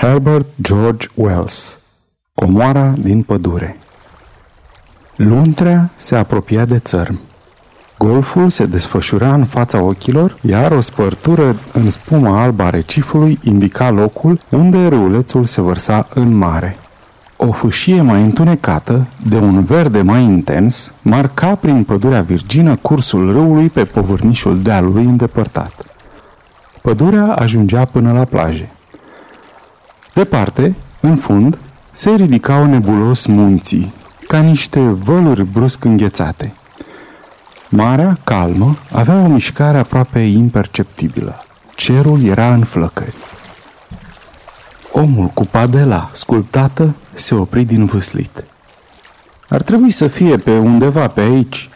Herbert George Wells Comoara din pădure Luntrea se apropia de țărm. Golful se desfășura în fața ochilor, iar o spărtură în spuma albă a recifului indica locul unde râulețul se vărsa în mare. O fâșie mai întunecată, de un verde mai intens, marca prin pădurea virgină cursul râului pe povârnișul dealului îndepărtat. Pădurea ajungea până la plaje. Departe, în fund, se ridicau nebulos munții, ca niște văluri brusc înghețate. Marea, calmă, avea o mișcare aproape imperceptibilă. Cerul era în flăcări. Omul cu padela sculptată se opri din vâslit. Ar trebui să fie pe undeva pe aici.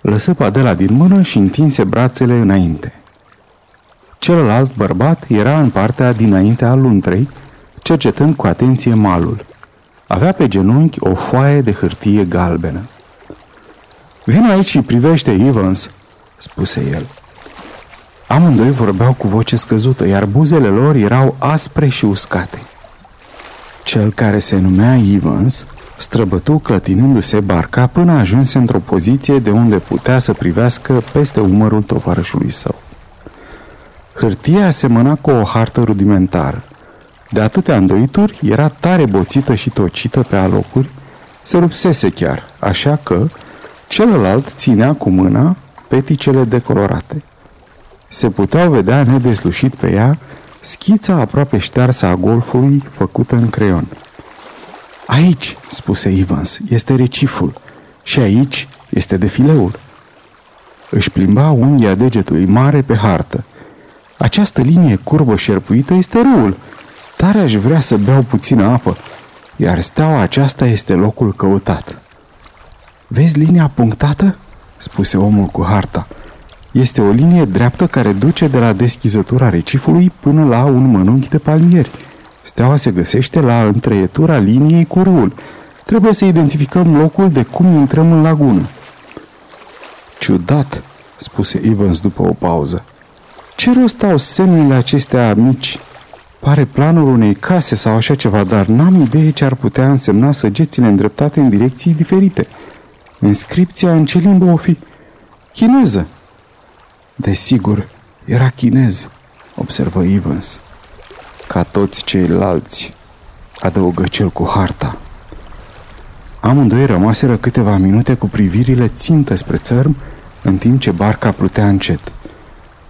Lăsă padela din mână și întinse brațele înainte. Celălalt bărbat era în partea dinainte a luntrei, cercetând cu atenție malul. Avea pe genunchi o foaie de hârtie galbenă. Vino aici și privește, Evans, spuse el. Amândoi vorbeau cu voce scăzută, iar buzele lor erau aspre și uscate. Cel care se numea Evans străbătu clătinându-se barca până ajunse într-o poziție de unde putea să privească peste umărul tovarășului său. Hârtia asemăna cu o hartă rudimentară. De atâtea îndoituri, era tare boțită și tocită pe alocuri, se rupsese chiar, așa că celălalt ținea cu mâna peticele decolorate. Se puteau vedea nedeslușit pe ea schița aproape ștearsă a golfului făcută în creion. Aici, spuse Evans, este reciful și aici este defileul. Își plimba unghia degetului mare pe hartă. Această linie curbă șerpuită este râul. Tare aș vrea să beau puțină apă, iar steaua aceasta este locul căutat. Vezi linia punctată? spuse omul cu harta. Este o linie dreaptă care duce de la deschizătura recifului până la un mănunchi de palmieri. Steaua se găsește la întreietura liniei cu râul. Trebuie să identificăm locul de cum intrăm în lagună. Ciudat, spuse Evans după o pauză. Ce rost au semnele acestea mici? Pare planul unei case sau așa ceva, dar n-am idee ce ar putea însemna săgețile îndreptate în direcții diferite. Inscripția în ce limbă o fi? Chineză. Desigur, era chinez, observă Evans. Ca toți ceilalți, adăugă cel cu harta. Amândoi rămaseră câteva minute cu privirile țintă spre țărm, în timp ce barca plutea încet.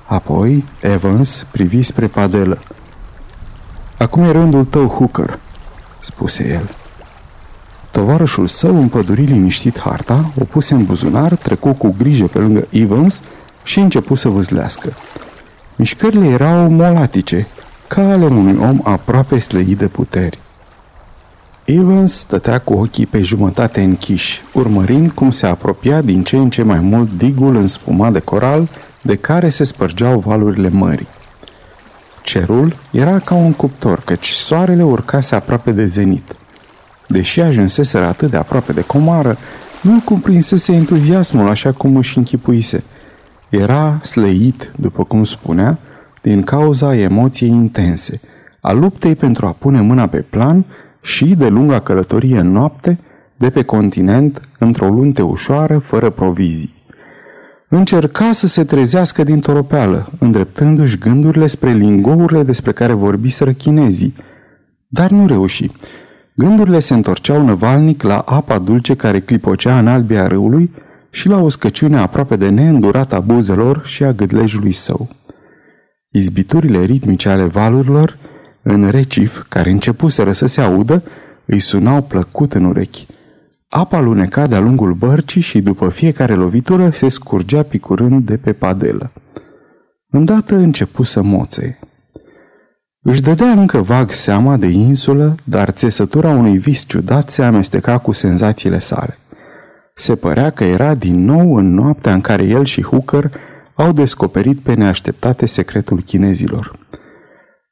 Apoi, Evans privi spre padelă. Acum e rândul tău, Hooker, spuse el. Tovarășul său împăduri liniștit harta, o puse în buzunar, trecu cu grijă pe lângă Evans și începu să vâzlească. Mișcările erau molatice, ca ale unui om aproape slăit de puteri. Evans stătea cu ochii pe jumătate închiși, urmărind cum se apropia din ce în ce mai mult digul înspumat de coral de care se spărgeau valurile mării. Cerul era ca un cuptor, căci soarele urcase aproape de zenit. Deși ajunseseră atât de aproape de comară, nu cuprinsese entuziasmul așa cum își închipuise. Era slăit, după cum spunea, din cauza emoției intense, a luptei pentru a pune mâna pe plan și de lunga călătorie în noapte de pe continent într-o lunte ușoară, fără provizii. Încerca să se trezească din toropeală, îndreptându-și gândurile spre lingourile despre care vorbiseră chinezii, dar nu reuși. Gândurile se întorceau năvalnic la apa dulce care clipocea în albia râului și la o scăciune aproape de neîndurată a buzelor și a gâdlejului său. Izbiturile ritmice ale valurilor în recif, care începuseră să se audă, îi sunau plăcut în urechi. Apa luneca de-a lungul bărcii și după fiecare lovitură se scurgea picurând de pe padelă. Îndată începu să moțe. Își dădea încă vag seama de insulă, dar țesătura unui vis ciudat se amesteca cu senzațiile sale. Se părea că era din nou în noaptea în care el și Hooker au descoperit pe neașteptate secretul chinezilor.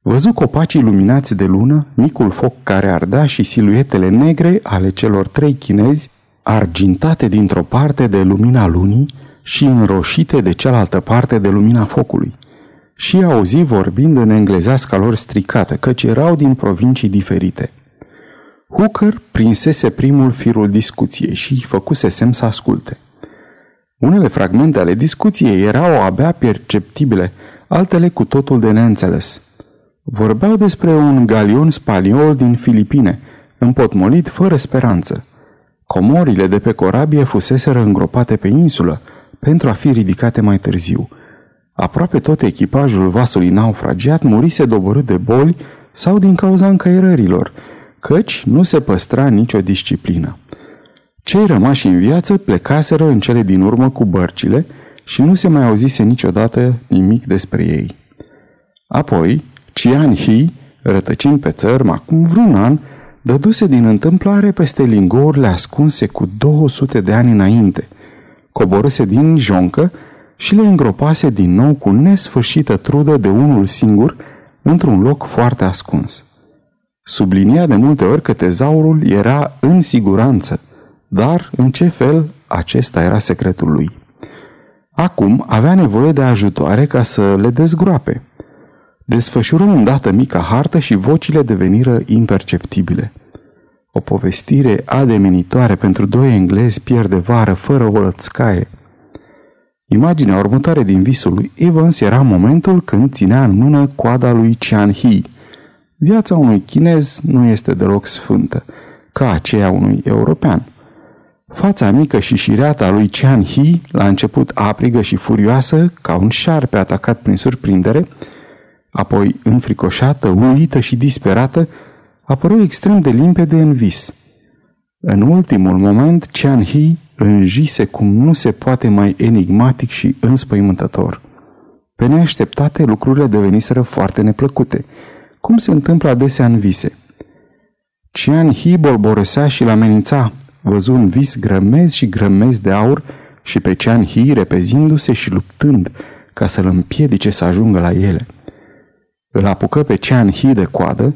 Văzu copacii luminați de lună, micul foc care ardea și siluetele negre ale celor trei chinezi, argintate dintr-o parte de lumina lunii și înroșite de cealaltă parte de lumina focului. și auzi vorbind în englezească lor stricată, căci erau din provincii diferite. Hooker prinsese primul firul discuției și îi făcuse semn să asculte. Unele fragmente ale discuției erau abia perceptibile, altele cu totul de neînțeles. Vorbeau despre un galion spaniol din Filipine, împotmolit fără speranță. Comorile de pe corabie fuseseră îngropate pe insulă pentru a fi ridicate mai târziu. Aproape tot echipajul vasului naufragiat murise doborât de boli sau din cauza încăierărilor, căci nu se păstra nicio disciplină. Cei rămași în viață plecaseră în cele din urmă cu bărcile și nu se mai auzise niciodată nimic despre ei. Apoi, Cian Hi, rătăcind pe țărm acum vreun an, dăduse din întâmplare peste lingourile ascunse cu 200 de ani înainte. Coborâse din joncă și le îngropase din nou cu nesfârșită trudă de unul singur într-un loc foarte ascuns. Sublinia de multe ori că tezaurul era în siguranță, dar în ce fel acesta era secretul lui. Acum avea nevoie de ajutoare ca să le dezgroape. Desfășură îndată mica hartă și vocile deveniră imperceptibile. O povestire ademenitoare pentru doi englezi pierde vară fără o lățcaie. Imaginea următoare din visul lui Evans era momentul când ținea în mână coada lui Chian Hee. Viața unui chinez nu este deloc sfântă, ca aceea unui european. Fața mică și șireată a lui Chian Hee, la început aprigă și furioasă, ca un șarpe atacat prin surprindere, apoi înfricoșată, uită și disperată, apăru extrem de limpede în vis. În ultimul moment, Chian Hee înjise cum nu se poate mai enigmatic și înspăimântător. Pe neașteptate, lucrurile deveniseră foarte neplăcute, cum se întâmplă adesea în vise. Cian Hi bolborosea și l-amenința, văzu un vis grămezi și grămezi de aur și pe Cian Hi repezindu-se și luptând ca să-l împiedice să ajungă la ele. Îl apucă pe Cian Hi de coadă,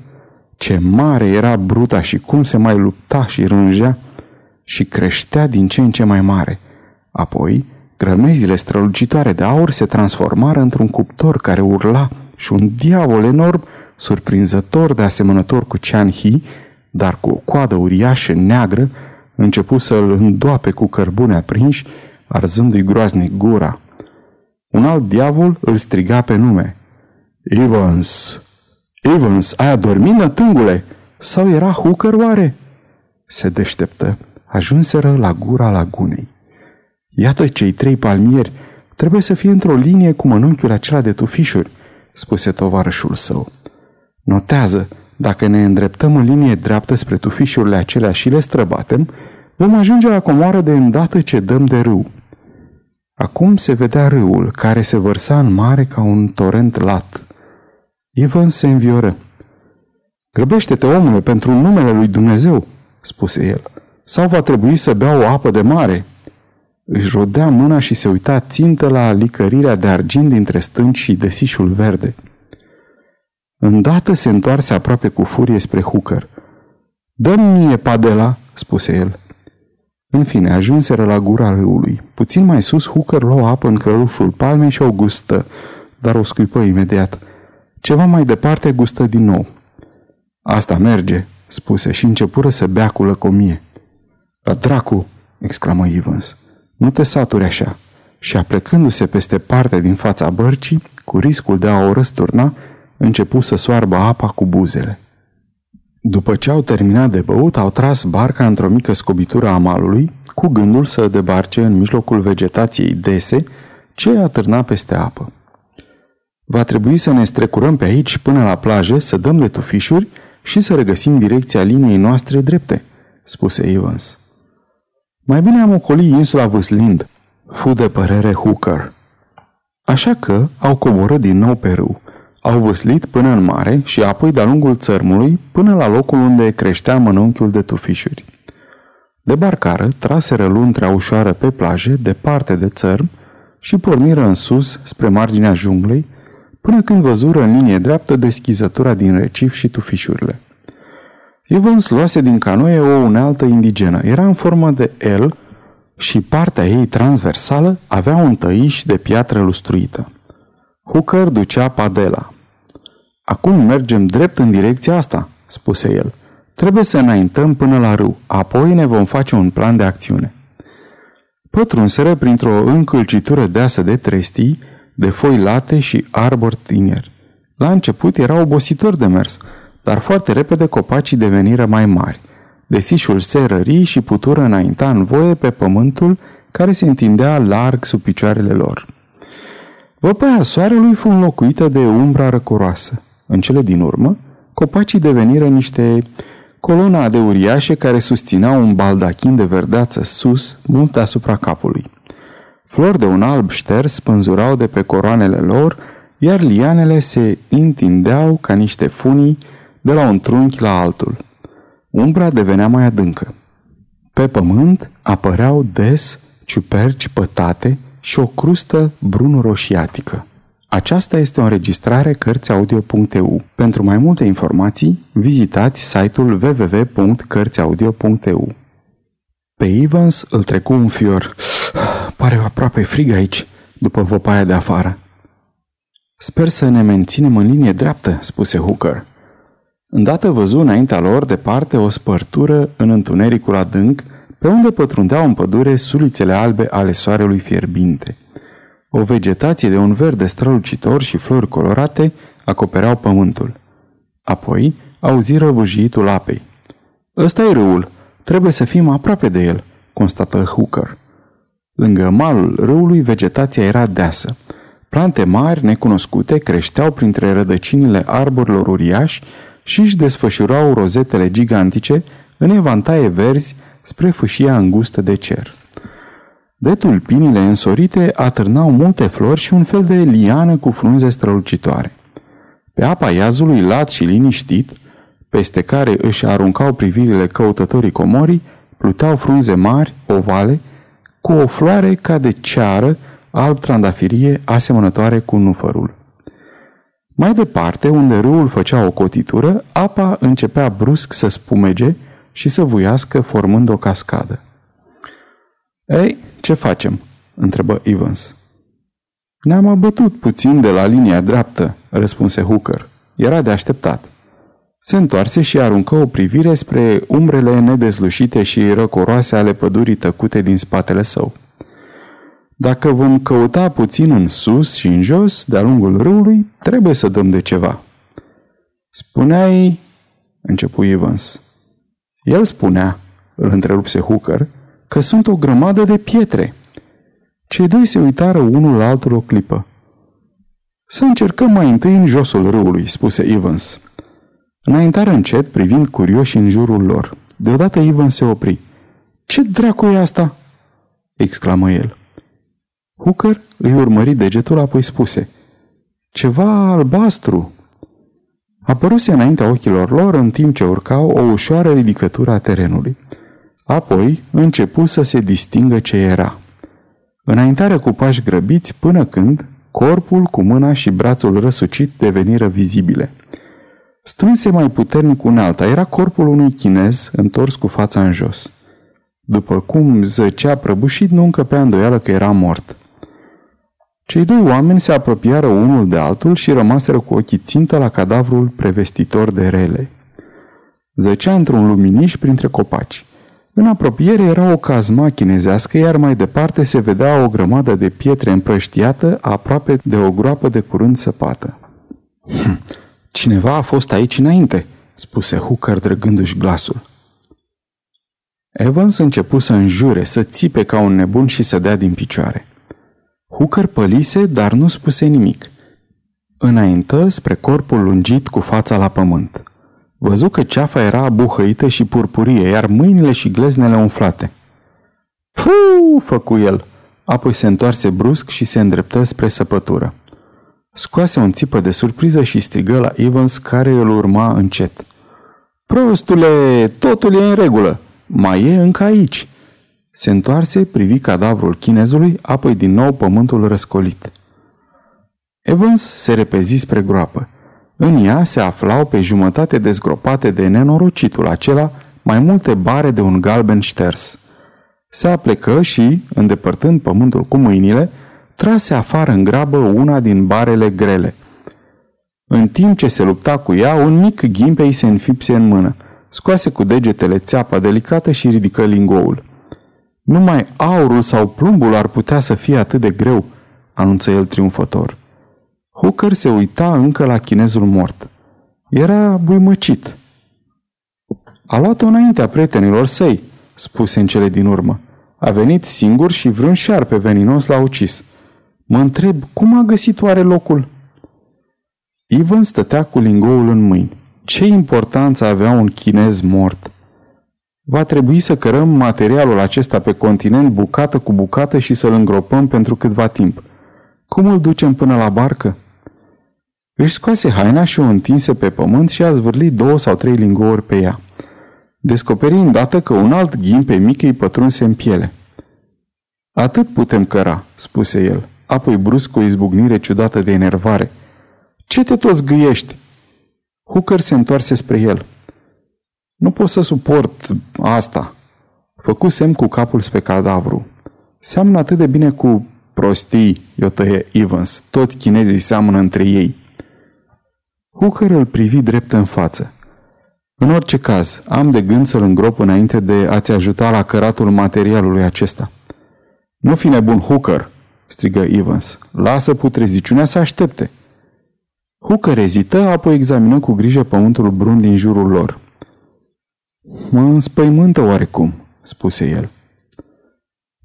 ce mare era bruta și cum se mai lupta și rângea și creștea din ce în ce mai mare. Apoi, grămezile strălucitoare de aur se transformară într-un cuptor care urla și un diavol enorm, surprinzător de asemănător cu Chan Hi, dar cu o coadă uriașă neagră, început să-l îndoape cu cărbune aprinși, arzându-i groaznic gura. Un alt diavol îl striga pe nume. Evans! Evans, ai adormit, nătângule? Sau era Hooker oare? Se deșteptă. Ajunseră la gura lagunei. Iată cei trei palmieri. Trebuie să fie într-o linie cu mănunchiul acela de tufișuri, spuse tovarășul său. Notează, dacă ne îndreptăm în linie dreaptă spre tufișurile acelea și le străbatem, vom ajunge la comoară de îndată ce dăm de râu. Acum se vedea râul, care se vărsa în mare ca un torent lat. Ivan se învioră. Grăbește-te, omule, pentru numele lui Dumnezeu, spuse el, sau va trebui să bea o apă de mare. Își rodea mâna și se uita țintă la licărirea de argint dintre stânci și desișul verde. Îndată se întoarse aproape cu furie spre Hooker. Dă-mi mie padela, spuse el. În fine, ajunseră la gura râului. Puțin mai sus, Hooker luă apă în cărușul palmei și o gustă, dar o scuipă imediat. Ceva mai departe gustă din nou. Asta merge, spuse și începură să bea cu lăcomie. La dracu, exclamă Evans, nu te saturi așa. Și aplecându-se peste partea din fața bărcii, cu riscul de a o răsturna, începu să soarbă apa cu buzele. După ce au terminat de băut, au tras barca într-o mică scobitură a malului, cu gândul să debarce în mijlocul vegetației dese, ce atârna peste apă. Va trebui să ne strecurăm pe aici până la plajă, să dăm de tufișuri și să regăsim direcția liniei noastre drepte, spuse Evans. Mai bine am ocolit insula vâslind, fu de părere Hooker. Așa că au coborât din nou pe râu. Au văslit până în mare și apoi de-a lungul țărmului până la locul unde creștea mănunchiul de tufișuri. De barcară, traseră luntrea ușoară pe plajă, departe de țărm, și porniră în sus, spre marginea junglei, până când văzură în linie dreaptă deschizătura din recif și tufișurile. Evans luase din canoe o unealtă indigenă. Era în formă de L și partea ei transversală avea un tăiș de piatră lustruită. Hooker ducea padela. Acum mergem drept în direcția asta, spuse el. Trebuie să înaintăm până la râu, apoi ne vom face un plan de acțiune. Pătrunseră printr-o încălcitură deasă de trestii, de foi late și arbori tineri. La început era obositor de mers, dar foarte repede copacii deveniră mai mari. Desișul se rări și putură înainta în voie pe pământul care se întindea larg sub picioarele lor. Văpaia soarelui fu înlocuită de umbra răcoroasă. În cele din urmă, copacii deveniră niște coloana de uriașe care susțineau un baldachin de verdeață sus, mult deasupra capului. Flori de un alb șters spânzurau de pe coroanele lor, iar lianele se întindeau ca niște funii de la un trunchi la altul. Umbra devenea mai adâncă. Pe pământ apăreau des ciuperci pătate și o crustă brun-roșiatică. Aceasta este o înregistrare Cărțiaudio.eu. Pentru mai multe informații, vizitați site-ul www.cărțiaudio.eu. Pe Evans îl trecu un fior. Pare aproape frig aici, după văpaia de afară. Sper să ne menținem în linie dreaptă, spuse Hooker. Îndată văzu înaintea lor departe o spărtură în întunericul adânc, pe unde pătrundeau în pădure sulițele albe ale soarelui fierbinte. O vegetație de un verde strălucitor și flori colorate acopereau pământul. Apoi auziră vâjitul apei. Ăsta e râul, trebuie să fim aproape de el, constată Hooker. Lângă malul râului vegetația era deasă. Plante mari, necunoscute, creșteau printre rădăcinile arborilor uriași și își desfășurau rozetele gigantice în evantaie verzi spre fâșia îngustă de cer. De tulpinile însorite atârnau multe flori și un fel de liană cu frunze strălucitoare. Pe apa iazului lat și liniștit, peste care își aruncau privirile căutătorii comorii, pluteau frunze mari, ovale, cu o floare ca de ceară alb trandafirie asemănătoare cu nufărul. Mai departe, unde râul făcea o cotitură, apa începea brusc să spumege și să vuiască formând o cascadă. Ei, ce facem?" întrebă Evans. Ne-am abătut puțin de la linia dreaptă," răspunse Hooker. Era de așteptat. Se întoarse și aruncă o privire spre umbrele nedezlușite și răcoroase ale pădurii tăcute din spatele său. Dacă vom căuta puțin în sus și în jos, de-a lungul râului, trebuie să dăm de ceva. Spuneai, începu Evans. El spunea, îl întrerupse Hooker, că sunt o grămadă de pietre. Cei doi se uitară unul la altul o clipă. Să încercăm mai întâi în josul râului, spuse Evans. Înaintară încet, privind curioși în jurul lor. Deodată Evans se opri. Ce dracu e asta?" exclamă el. Hooker îi urmări degetul, apoi spuse Ceva albastru. Apăruse înaintea ochilor lor în timp ce urcau o ușoară ridicătură a terenului. Apoi începu să se distingă ce era. Înaintarea cu pași grăbiți până când corpul cu mâna și brațul răsucit deveniră vizibile. Strânse mai puternic unealta, era corpul unui chinez întors cu fața în jos. După cum zăcea prăbușit, nu încăpea îndoială că era mort. Cei doi oameni se apropiară unul de altul și rămaseră cu ochii țintă la cadavrul prevestitor de rele. Zăcea într-un luminiș printre copaci. În apropiere era o cazma chinezească, iar mai departe se vedea o grămadă de pietre împrăștiată, aproape de o groapă de curând săpată. Hm, cineva a fost aici înainte, spuse Hooker drăgându-și glasul. Evans începu să înjure, să țipe ca un nebun și să dea din picioare. Hooker pălise, dar nu spuse nimic. Înaintă spre corpul lungit cu fața la pământ. Văzu că ceafa era buhăită și purpurie, iar mâinile și gleznele umflate. Fu! făcu el. Apoi se întoarse brusc și se îndreptă spre săpătură. Scoase un țipă de surpriză și strigă la Evans, care îl urma încet. Prostule, totul e în regulă. Mai e încă aici. Se întoarse, privi cadavrul chinezului, apoi din nou pământul răscolit. Evans se repezi spre groapă. În ea se aflau pe jumătate dezgropate de nenorocitul acela mai multe bare de un galben șters. Se aplecă și, îndepărtând pământul cu mâinile, trase afară în grabă una din barele grele. În timp ce se lupta cu ea, un mic ghimpe îi se înfipse în mână. Scoase cu degetele țeapa delicată și ridică lingoul. Numai aurul sau plumbul ar putea să fie atât de greu, anunță el triumfător. Hooker se uita încă la chinezul mort. Era buimăcit. A luat-o înaintea prietenilor săi, spuse în cele din urmă. A venit singur și vreun șarpe veninos l-a ucis. Mă întreb, cum a găsit oare locul? Ivan stătea cu lingoul în mâini. Ce importanță avea un chinez mort? Va trebui să cărăm materialul acesta pe continent bucată cu bucată și să-l îngropăm pentru câtva timp. Cum îl ducem până la barcă? Își scoase haina și o întinse pe pământ și a zvârlit două sau trei lingouri pe ea. Descoperi îndată că un alt ghimpe mic îi pătrunse în piele. Atât putem căra, spuse el, apoi brusc cu o izbucnire ciudată de enervare. Ce te tot zgâiești? Hooker se întoarse spre el. Nu pot să suport asta. Făcu semn cu capul spre cadavru. Seamănă atât de bine cu prostii, i-o tăie Evans. Toți chinezii seamănă între ei. Hooker îl privi drept în față. În orice caz, am de gând să-l îngrop înainte de a-ți ajuta la căratul materialului acesta. Nu fi nebun, Hooker, strigă Evans. Lasă putreziciunea să aștepte. Hooker ezită, apoi examină cu grijă pământul brun din jurul lor. Mă înspăimântă oarecum, spuse el.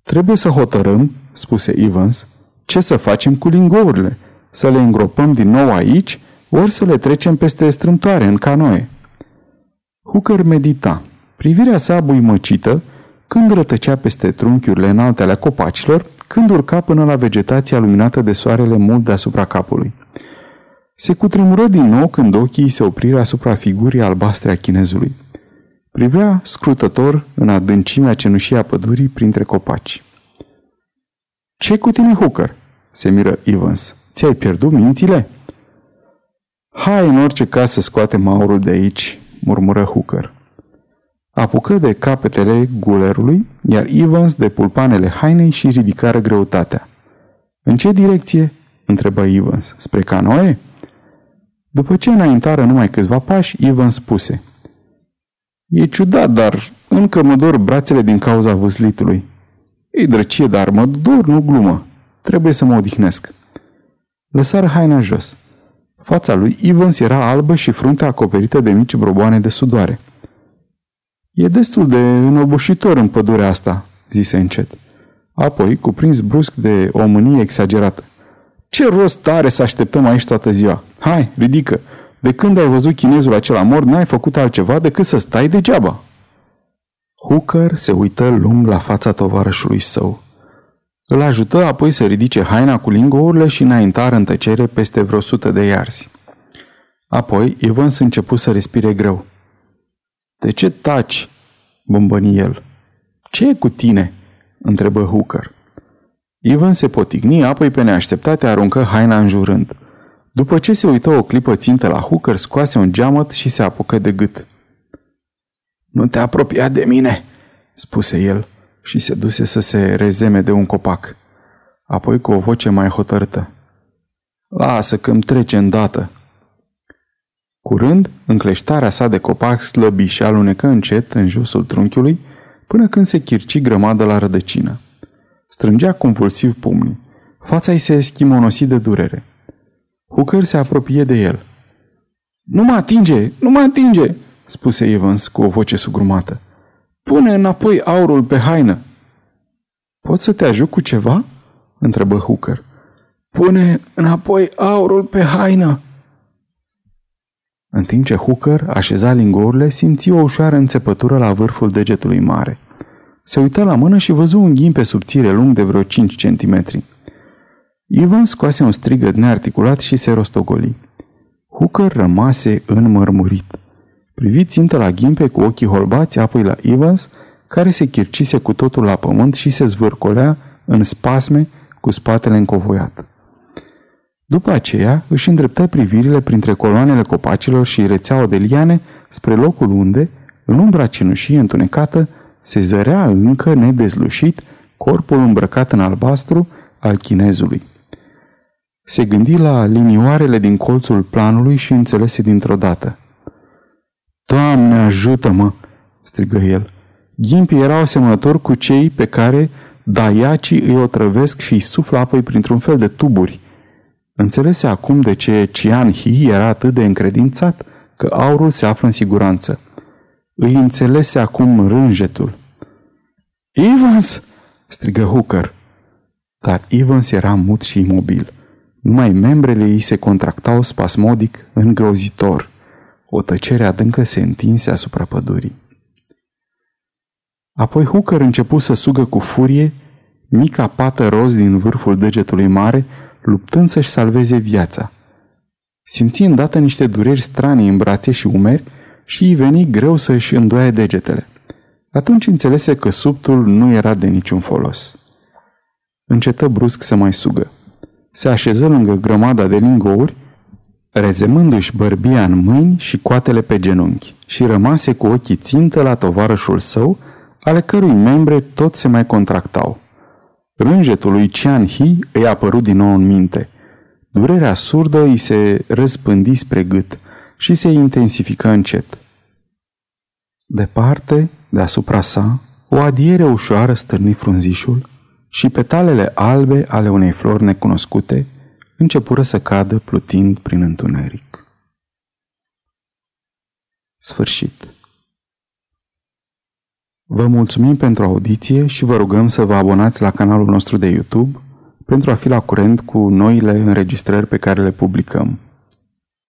Trebuie să hotărâm, spuse Evans, ce să facem cu lingourile, să le îngropăm din nou aici, ori să le trecem peste strâmtoare în canoe. Hooker medita. Privirea sa buimăcită, când rătăcea peste trunchiurile înalte ale copacilor, când urca până la vegetația luminată de soarele mult deasupra capului. Se cutremură din nou când ochii se opriră asupra figurii albastre a chinezului. Privea scrutător în adâncimea cenușii a pădurii printre copaci. ce cu tine, Hooker?" se miră Evans. Ți-ai pierdut mințile?" Hai în orice caz să scoatem aurul de aici," murmură Hooker. Apucă de capetele gulerului, iar Evans de pulpanele hainei și ridicară greutatea. În ce direcție?" întrebă Evans. Spre canoe?" După ce înaintară numai câțiva pași, Evans spuse – E ciudat, dar încă mă dor brațele din cauza vâslitului. Ei drăcie, dar mă dor, nu glumă. Trebuie să mă odihnesc. Lăsară haina jos. Fața lui Evans era albă și fruntea acoperită de mici broboane de sudoare. E destul de înobușitor în pădurea asta, zise încet. Apoi, cuprins brusc de o mânie exagerată. Ce rost are să așteptăm aici toată ziua? Hai, ridică! De când ai văzut chinezul acela mort, n-ai făcut altceva decât să stai degeaba. Hooker se uită lung la fața tovarășului său. Îl ajută apoi să ridice haina cu lingourile și înaintară în tăcere peste vreo sută de iarzi. Apoi, Evans început să respire greu. De ce taci?" bombăni el. Ce e cu tine?" întrebă Hooker. Ivan se potigni, apoi pe neașteptate aruncă haina înjurând. După ce se uită o clipă țintă la Hooker, scoase un geamăt și se apucă de gât. Nu te apropia de mine, spuse el și se duse să se rezeme de un copac. Apoi cu o voce mai hotărâtă. Lasă că îmi trece îndată. Curând, încleștarea sa de copac slăbi și alunecă încet în josul trunchiului până când se chirci grămadă la rădăcină. Strângea convulsiv pumnii. Fața îi se schimonosi de durere. Hooker se apropie de el. Nu mă atinge! Nu mă atinge!" spuse Evans cu o voce sugrumată. Pune înapoi aurul pe haină!" Pot să te ajut cu ceva?" întrebă Hooker. Pune înapoi aurul pe haină!" În timp ce Hooker așeza lingourile, simți o ușoară înțepătură la vârful degetului mare. Se uită la mână și văzu un ghimpe subțire lung de vreo 5 centimetri. Ivan scoase un strigăt nearticulat și se rostogoli. Hooker rămase înmărmurit. Privi țintă la ghimpe cu ochii holbați, apoi la Evans, care se chircise cu totul la pământ și se zvârcolea în spasme cu spatele încovoiat. După aceea își îndreptă privirile printre coloanele copacilor și rețeaua de liane spre locul unde, în umbra cenușie întunecată, se zărea încă nedezlușit corpul îmbrăcat în albastru al chinezului. Se gândi la linioarele din colțul planului și înțelese dintr-o dată. Doamne, ajută-mă!" strigă el. Ghimpii erau asemănători cu cei pe care daiacii îi otrăvesc și îi suflă apoi printr-un fel de tuburi. Înțelese acum de ce Cian Hi era atât de încredințat că aurul se află în siguranță. Îi înțelese acum rânjetul. Evans!" strigă Hooker. Dar Evans era mut și imobil. Numai membrele ei se contractau spasmodic, îngrozitor. O tăcere adâncă se întinse asupra pădurii. Apoi Hooker începu să sugă cu furie mica pată roz din vârful degetului mare, luptând să-și salveze viața. Simți îndată niște dureri stranii în brațe și umeri și îi veni greu să-și îndoaie degetele. Atunci înțelese că subtul nu era de niciun folos. Încetă brusc să mai sugă. Se așeză lângă grămada de lingouri, rezemându-și bărbia în mâini și coatele pe genunchi și rămase cu ochii țintă la tovarășul său, ale cărui membre tot se mai contractau. Rânjetul lui Cian Hi îi apărut din nou în minte. Durerea surdă îi se răspândi spre gât și se intensifică încet. Departe, deasupra sa, o adiere ușoară stârni frunzișul și petalele albe ale unei flori necunoscute începură să cadă plutind prin întuneric. Sfârșit. Vă mulțumim pentru audiție și vă rugăm să vă abonați la canalul nostru de YouTube pentru a fi la curent cu noile înregistrări pe care le publicăm.